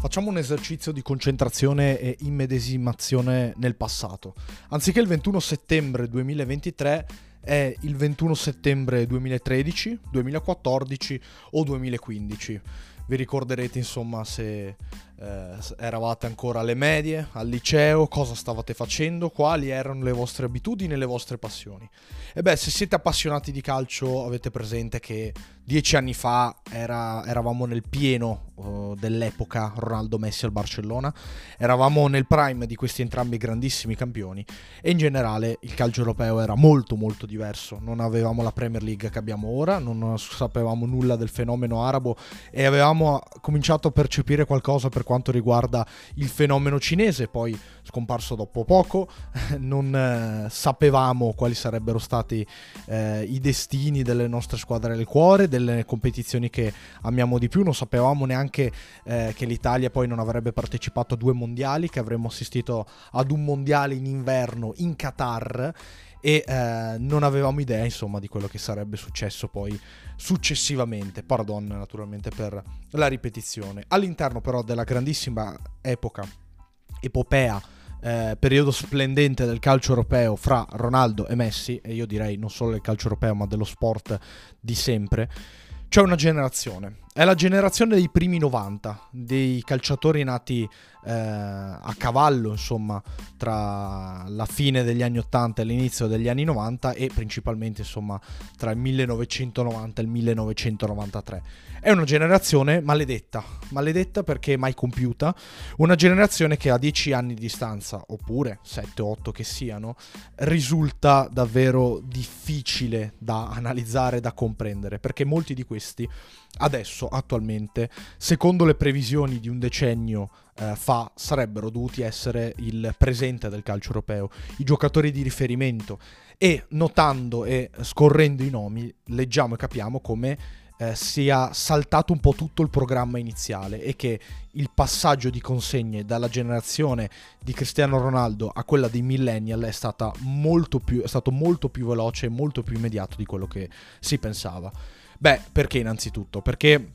Facciamo un esercizio di concentrazione e immedesimazione nel passato. Anziché il 21 settembre 2023 è il 21 settembre 2013, 2014 o 2015. Vi ricorderete insomma se eh, eravate ancora alle medie, al liceo, cosa stavate facendo, quali erano le vostre abitudini e le vostre passioni. E beh, se siete appassionati di calcio avete presente che dieci anni fa era, eravamo nel pieno uh, dell'epoca Ronaldo Messi al Barcellona, eravamo nel prime di questi entrambi grandissimi campioni. E in generale il calcio europeo era molto molto diverso, non avevamo la Premier League che abbiamo ora, non sapevamo nulla del fenomeno arabo e avevamo cominciato a percepire qualcosa per quanto riguarda il fenomeno cinese, poi scomparso dopo poco, non eh, sapevamo quali sarebbero stati eh, i destini delle nostre squadre del cuore, delle competizioni che amiamo di più, non sapevamo neanche eh, che l'Italia poi non avrebbe partecipato a due mondiali, che avremmo assistito ad un mondiale in inverno in Qatar e eh, non avevamo idea insomma di quello che sarebbe successo poi successivamente. Pardon naturalmente per la ripetizione. All'interno però della grandissima epoca epopea eh, periodo splendente del calcio europeo fra Ronaldo e Messi e io direi non solo del calcio europeo ma dello sport di sempre c'è una generazione è la generazione dei primi 90, dei calciatori nati eh, a cavallo, insomma, tra la fine degli anni 80 e l'inizio degli anni 90 e principalmente, insomma, tra il 1990 e il 1993. È una generazione maledetta, maledetta perché mai compiuta, una generazione che a 10 anni di distanza, oppure 7-8 che siano, risulta davvero difficile da analizzare, da comprendere, perché molti di questi adesso, attualmente, secondo le previsioni di un decennio eh, fa, sarebbero dovuti essere il presente del calcio europeo, i giocatori di riferimento. E notando e scorrendo i nomi, leggiamo e capiamo come eh, sia saltato un po' tutto il programma iniziale e che il passaggio di consegne dalla generazione di Cristiano Ronaldo a quella dei millennial è, molto più, è stato molto più veloce e molto più immediato di quello che si pensava. Beh, perché innanzitutto? Perché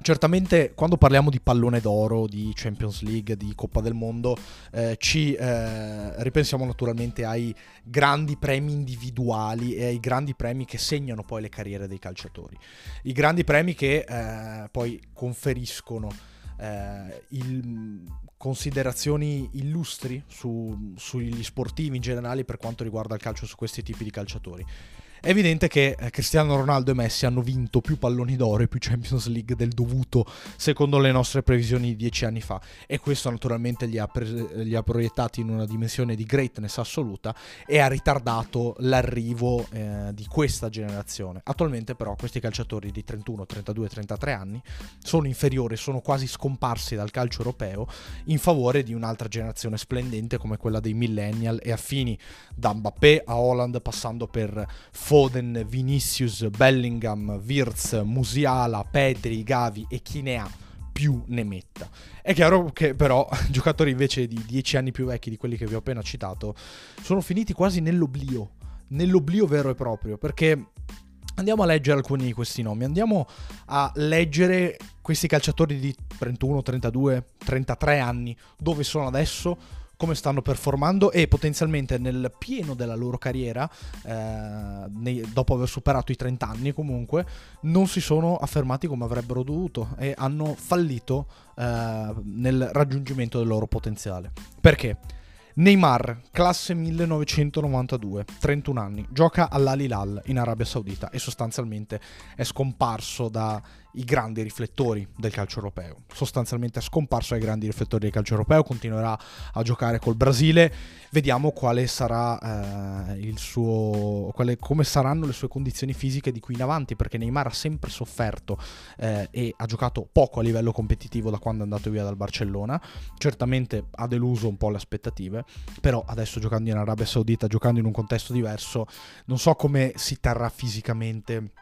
Certamente quando parliamo di pallone d'oro, di Champions League, di Coppa del Mondo, eh, ci eh, ripensiamo naturalmente ai grandi premi individuali e ai grandi premi che segnano poi le carriere dei calciatori. I grandi premi che eh, poi conferiscono eh, il, considerazioni illustri su, sugli sportivi in generale per quanto riguarda il calcio su questi tipi di calciatori. È evidente che eh, Cristiano Ronaldo e Messi hanno vinto più palloni d'oro e più Champions League del dovuto secondo le nostre previsioni di dieci anni fa e questo naturalmente li ha, pre- li ha proiettati in una dimensione di greatness assoluta e ha ritardato l'arrivo eh, di questa generazione. Attualmente però questi calciatori di 31, 32, 33 anni sono inferiori, sono quasi scomparsi dal calcio europeo in favore di un'altra generazione splendente come quella dei millennial e affini da Mbappé a Holland passando per Foden, Vinicius, Bellingham, Wirtz, Musiala, Pedri, Gavi e chi ne ha più ne metta. È chiaro che però giocatori invece di 10 anni più vecchi di quelli che vi ho appena citato sono finiti quasi nell'oblio, nell'oblio vero e proprio, perché andiamo a leggere alcuni di questi nomi, andiamo a leggere questi calciatori di 31, 32, 33 anni, dove sono adesso, come stanno performando e potenzialmente nel pieno della loro carriera, eh, nei, dopo aver superato i 30 anni comunque, non si sono affermati come avrebbero dovuto e hanno fallito eh, nel raggiungimento del loro potenziale. Perché? Neymar, classe 1992, 31 anni, gioca all'Al Hilal in Arabia Saudita e sostanzialmente è scomparso dai grandi riflettori del calcio europeo. Sostanzialmente è scomparso dai grandi riflettori del calcio europeo, continuerà a giocare col Brasile. Vediamo quale sarà eh, il suo quale, come saranno le sue condizioni fisiche di qui in avanti, perché Neymar ha sempre sofferto eh, e ha giocato poco a livello competitivo da quando è andato via dal Barcellona. Certamente ha deluso un po' le aspettative però adesso giocando in Arabia Saudita, giocando in un contesto diverso, non so come si terrà fisicamente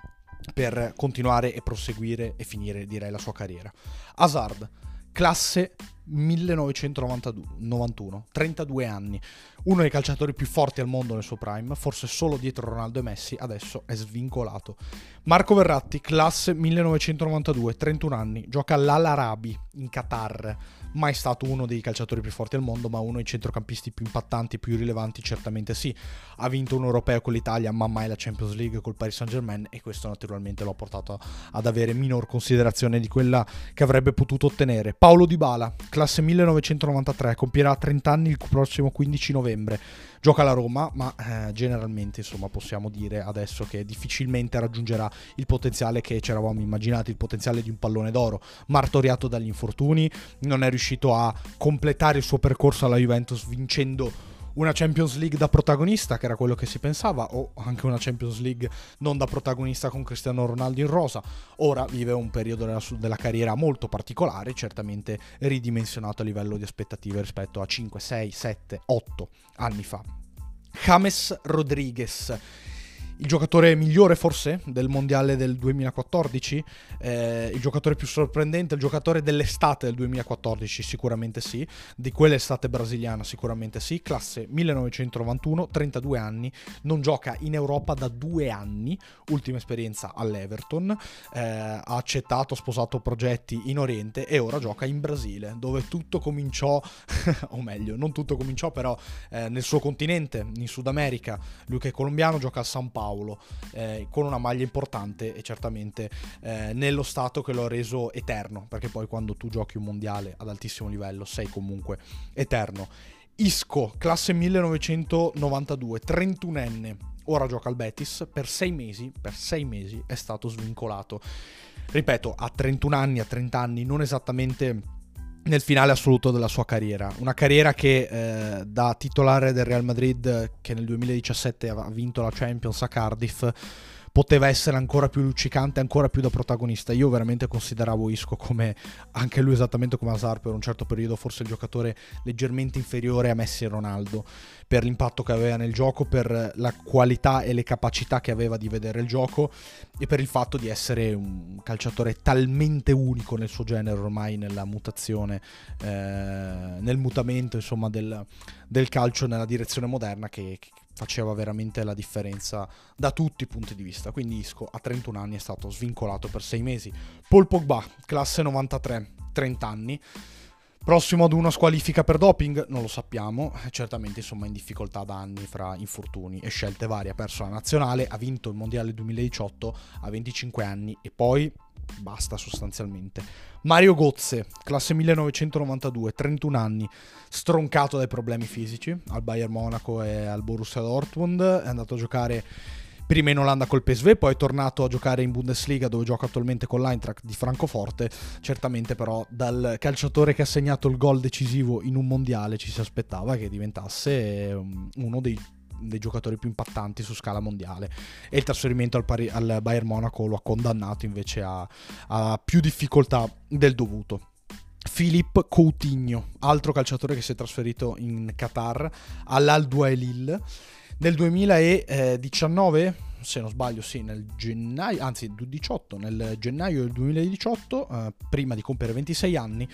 per continuare e proseguire e finire direi la sua carriera. Hazard, classe 1991, 32 anni, uno dei calciatori più forti al mondo nel suo prime, forse solo dietro Ronaldo e Messi, adesso è svincolato. Marco Verratti, classe 1992, 31 anni, gioca all'Al-Arabi in Qatar, mai stato uno dei calciatori più forti al mondo, ma uno dei centrocampisti più impattanti, più rilevanti, certamente sì. Ha vinto un europeo con l'Italia, ma mai la Champions League col Paris Saint-Germain e questo naturalmente lo portato ad avere minor considerazione di quella che avrebbe potuto ottenere. Paolo Dybala, classe 1993, compierà 30 anni il prossimo 15 novembre. Gioca alla Roma, ma eh, generalmente insomma possiamo dire adesso che difficilmente raggiungerà il potenziale che ci eravamo immaginati, il potenziale di un pallone d'oro, martoriato dagli infortuni, non è riuscito a completare il suo percorso alla Juventus vincendo una Champions League da protagonista, che era quello che si pensava, o anche una Champions League non da protagonista con Cristiano Ronaldo in rosa. Ora vive un periodo della, della carriera molto particolare, certamente ridimensionato a livello di aspettative rispetto a 5, 6, 7, 8 anni fa. James Rodriguez il giocatore migliore forse del mondiale del 2014, eh, il giocatore più sorprendente, il giocatore dell'estate del 2014 sicuramente sì, di quell'estate brasiliana sicuramente sì, classe 1991, 32 anni, non gioca in Europa da due anni, ultima esperienza all'Everton, eh, ha accettato, sposato progetti in Oriente e ora gioca in Brasile, dove tutto cominciò, o meglio, non tutto cominciò però eh, nel suo continente, in Sud America, lui che è colombiano gioca al San Paolo Paolo, eh, con una maglia importante e certamente eh, nello stato che lo ha reso eterno, perché poi quando tu giochi un mondiale ad altissimo livello sei comunque eterno. Isco, classe 1992, 31enne, ora gioca al Betis, per sei mesi, per sei mesi è stato svincolato. Ripeto, a 31 anni, a 30 anni, non esattamente nel finale assoluto della sua carriera. Una carriera che eh, da titolare del Real Madrid, che nel 2017 ha vinto la Champions a Cardiff, poteva essere ancora più luccicante, ancora più da protagonista. Io veramente consideravo Isco come anche lui esattamente come Hazard per un certo periodo, forse il giocatore leggermente inferiore a Messi e Ronaldo, per l'impatto che aveva nel gioco, per la qualità e le capacità che aveva di vedere il gioco e per il fatto di essere un calciatore talmente unico nel suo genere ormai nella mutazione, eh, nel mutamento insomma del, del calcio nella direzione moderna che, che faceva veramente la differenza da tutti i punti di vista. Quindi Isco a 31 anni è stato svincolato per 6 mesi. Paul Pogba, classe 93, 30 anni. Prossimo ad una squalifica per doping? Non lo sappiamo, certamente insomma in difficoltà da anni fra infortuni e scelte varie. Ha perso la nazionale, ha vinto il mondiale 2018 a 25 anni e poi basta sostanzialmente. Mario Gozze, classe 1992, 31 anni, stroncato dai problemi fisici al Bayern Monaco e al Borussia Dortmund, è andato a giocare prima in Olanda col PSV, poi è tornato a giocare in Bundesliga dove gioca attualmente con l'Eintracht di Francoforte. Certamente però dal calciatore che ha segnato il gol decisivo in un mondiale ci si aspettava che diventasse um, uno dei dei giocatori più impattanti su scala mondiale e il trasferimento al, pari, al Bayern Monaco lo ha condannato invece a, a più difficoltà del dovuto. Philippe Coutinho, altro calciatore che si è trasferito in Qatar all'Al Duailil nel 2019, se non sbaglio, sì, nel gennaio, anzi 18, nel gennaio del 2018, eh, prima di compiere 26 anni,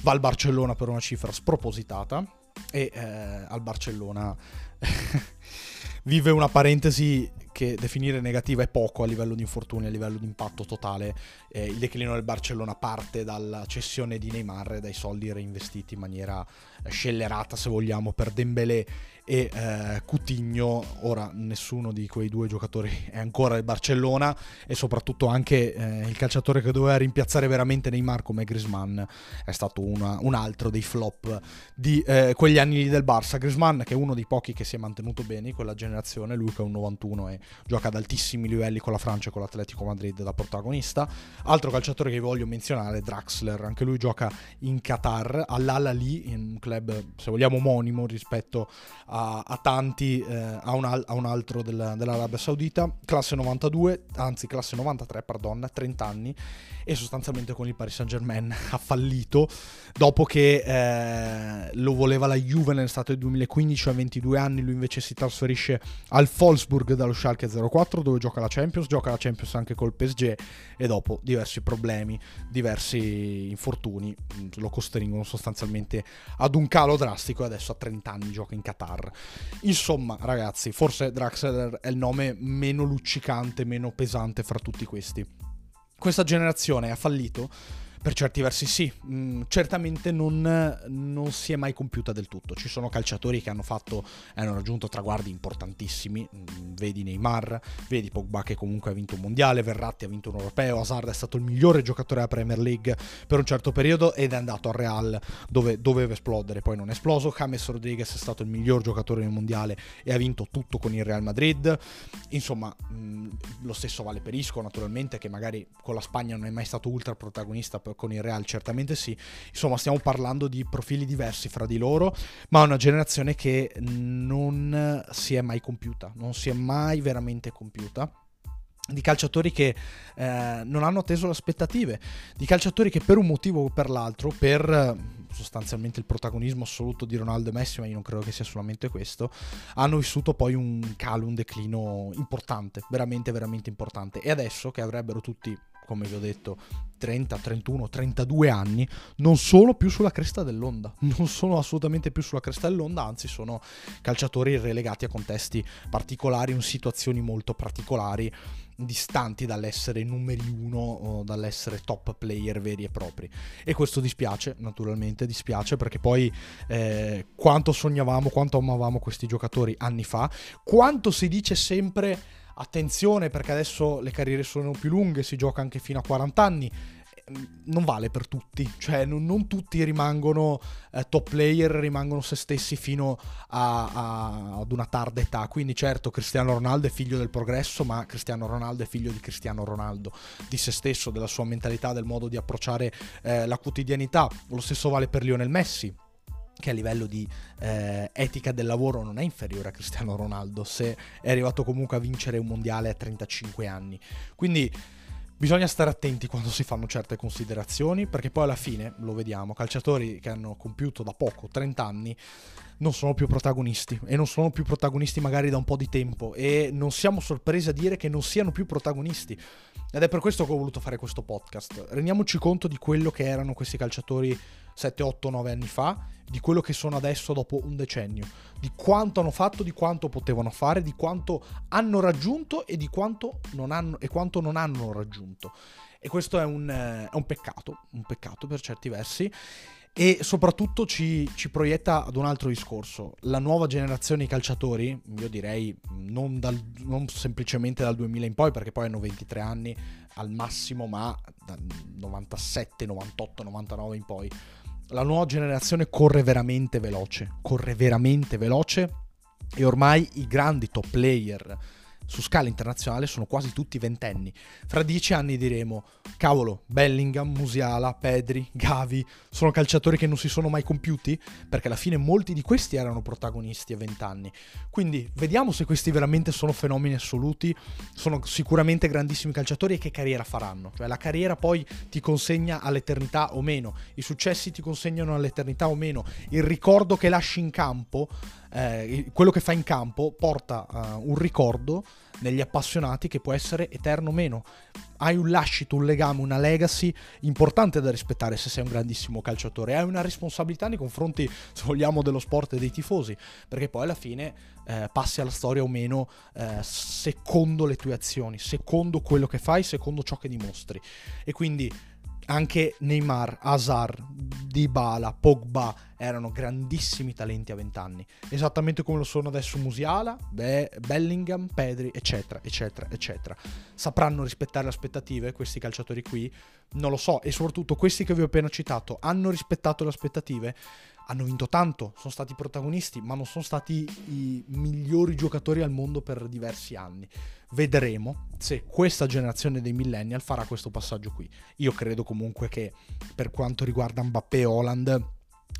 va al Barcellona per una cifra spropositata e eh, al Barcellona vive una parentesi che definire negativa è poco a livello di infortuni, a livello di impatto totale. Eh, il declino del Barcellona parte dalla cessione di Neymar e dai soldi reinvestiti in maniera scellerata, se vogliamo, per Dembélé e eh, Coutinho, ora nessuno di quei due giocatori è ancora il Barcellona e soprattutto anche eh, il calciatore che doveva rimpiazzare veramente Neymar come Griezmann è stato una, un altro dei flop di eh, quegli anni del Barça. Griezmann che è uno dei pochi che si è mantenuto bene in quella generazione, lui che è un 91 e gioca ad altissimi livelli con la Francia e con l'Atletico Madrid da protagonista. Altro calciatore che voglio menzionare è Draxler, anche lui gioca in Qatar, all'Al-Ali, un club se vogliamo omonimo rispetto a a, tanti, eh, a, un al, a, un altro del, dell'Arabia Saudita, classe 92, anzi classe 93, pardon, 30 anni, e sostanzialmente con il Paris Saint Germain ha fallito dopo che eh, lo voleva la Juve nell'estate del 2015 a 22 anni, lui invece si trasferisce al Wolfsburg dallo Schalke Schalke 04 dove gioca la Champions, gioca la Champions anche col PSG e dopo diversi problemi, diversi infortuni mm, lo costringono sostanzialmente ad un calo drastico e adesso a 30 anni gioca in Qatar. Insomma, ragazzi, forse Draxler è il nome meno luccicante, meno pesante fra tutti questi. Questa generazione ha fallito per certi versi sì, mm, certamente non, non, si è mai compiuta del tutto. Ci sono calciatori che hanno fatto, hanno raggiunto traguardi importantissimi, mm, vedi Neymar, vedi Pogba che comunque ha vinto un mondiale, Verratti ha vinto un europeo, Hazard è stato il migliore giocatore della Premier League per un certo periodo ed è andato al Real dove doveva esplodere, poi non è esploso. James Rodriguez è stato il miglior giocatore nel mondiale e ha vinto tutto con il Real Madrid. Insomma, mm, lo stesso vale per Isco naturalmente che magari con la Spagna non è mai stato ultra protagonista con il Real certamente sì. Insomma, stiamo parlando di profili diversi fra di loro, ma una generazione che non si è mai compiuta, non si è mai veramente compiuta di calciatori che eh, non hanno atteso le aspettative, di calciatori che per un motivo o per l'altro, per eh, sostanzialmente il protagonismo assoluto di Ronaldo e Messi, ma io non credo che sia solamente questo, hanno vissuto poi un calo, un declino importante, veramente, veramente importante. E adesso che avrebbero tutti come vi ho detto, 30, 31, 32 anni, non sono più sulla cresta dell'onda, non sono assolutamente più sulla cresta dell'onda, anzi sono calciatori relegati a contesti particolari, in situazioni molto particolari, distanti dall'essere numeri uno o dall'essere top player veri e propri. E questo dispiace, naturalmente dispiace, perché poi eh, quanto sognavamo, quanto amavamo questi giocatori anni fa, quanto si dice sempre attenzione perché adesso le carriere sono più lunghe, si gioca anche fino a 40 anni. Ehm, non vale per tutti, cioè non, non tutti rimangono eh, top player, rimangono se stessi fino a, a, ad una tarda età. Quindi, certo, Cristiano Ronaldo è figlio del progresso, ma Cristiano Ronaldo è figlio di Cristiano Ronaldo, di se stesso, della sua mentalità, del modo di approcciare eh, la quotidianità. Lo stesso vale per Lionel Messi che a livello di eh, etica del lavoro non è inferiore a Cristiano Ronaldo se è arrivato comunque a vincere un mondiale a 35 anni. Quindi bisogna stare attenti quando si fanno certe considerazioni perché poi alla fine, lo vediamo, calciatori che hanno compiuto da poco 30 anni non sono più protagonisti e non sono più protagonisti magari da un po' di tempo e non siamo sorpresi a dire che non siano più protagonisti. Ed è per questo che ho voluto fare questo podcast. Rendiamoci conto di quello che erano questi calciatori 7, 8, 9 anni fa, di quello che sono adesso dopo un decennio, di quanto hanno fatto, di quanto potevano fare, di quanto hanno raggiunto e di quanto non hanno, e quanto non hanno raggiunto. E questo è un, è un peccato, un peccato per certi versi e soprattutto ci, ci, proietta ad un altro discorso. La nuova generazione di calciatori, io direi non, dal, non, semplicemente dal 2000 in poi, perché poi hanno 23 anni al massimo, ma dal 97, 98, 99 in poi. La nuova generazione corre veramente veloce, corre veramente veloce e ormai i grandi top player su scala internazionale sono quasi tutti ventenni. Fra dieci anni diremo, cavolo, Bellingham, Musiala, Pedri, Gavi, sono calciatori che non si sono mai compiuti? Perché alla fine molti di questi erano protagonisti a vent'anni. Quindi vediamo se questi veramente sono fenomeni assoluti, sono sicuramente grandissimi calciatori e che carriera faranno. Cioè la carriera poi ti consegna all'eternità o meno, i successi ti consegnano all'eternità o meno, il ricordo che lasci in campo eh, quello che fa in campo porta uh, un ricordo negli appassionati che può essere eterno o meno. Hai un lascito, un legame, una legacy importante da rispettare se sei un grandissimo calciatore. Hai una responsabilità nei confronti, se vogliamo, dello sport e dei tifosi, perché poi alla fine eh, passi alla storia o meno eh, secondo le tue azioni, secondo quello che fai, secondo ciò che dimostri. E quindi anche Neymar, Hazard, Dybala, Pogba erano grandissimi talenti a 20 anni, esattamente come lo sono adesso Musiala, Be- Bellingham, Pedri, eccetera, eccetera, eccetera. Sapranno rispettare le aspettative questi calciatori qui? Non lo so, e soprattutto questi che vi ho appena citato hanno rispettato le aspettative? Hanno vinto tanto, sono stati protagonisti, ma non sono stati i migliori giocatori al mondo per diversi anni. Vedremo se questa generazione dei millennial farà questo passaggio qui. Io credo comunque che per quanto riguarda Mbappé e Holland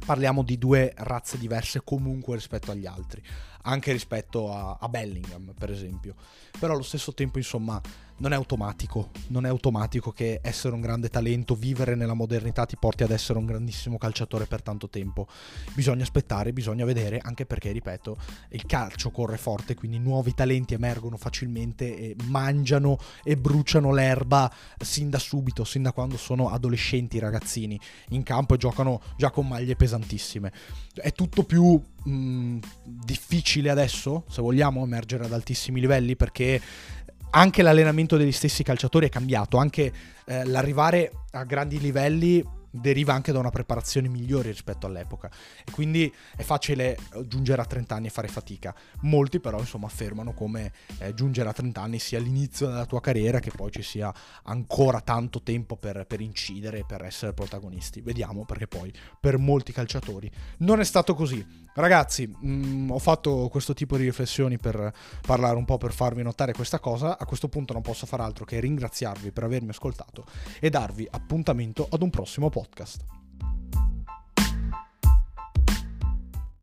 parliamo di due razze diverse comunque rispetto agli altri, anche rispetto a, a, Bellingham per esempio. Però allo stesso tempo insomma non è automatico, non è automatico che essere un grande talento, vivere nella modernità ti porti ad essere un grandissimo calciatore per tanto tempo. Bisogna aspettare, bisogna vedere, anche perché, ripeto, il calcio corre forte, quindi nuovi talenti emergono facilmente e mangiano e bruciano l'erba sin da subito, sin da quando sono adolescenti, ragazzini, in campo e giocano già con maglie pesantissime. È tutto più mh, mm, difficile adesso, se vogliamo, emergere ad altissimi livelli perché anche l'allenamento degli stessi calciatori è cambiato, anche eh, l'arrivare a grandi livelli deriva anche da una preparazione migliore rispetto all'epoca e quindi è facile giungere a 30 anni e fare fatica. Molti però insomma affermano come eh, giungere a 30 anni sia l'inizio della tua carriera che poi ci sia ancora tanto tempo per, per incidere per essere protagonisti. Vediamo perché poi per molti calciatori non è stato così. Ragazzi, mh, mm, ho fatto questo tipo di riflessioni per parlare un po' per farvi notare questa cosa. A questo punto non posso fare altro che ringraziarvi per avermi ascoltato e darvi appuntamento ad un prossimo podcast.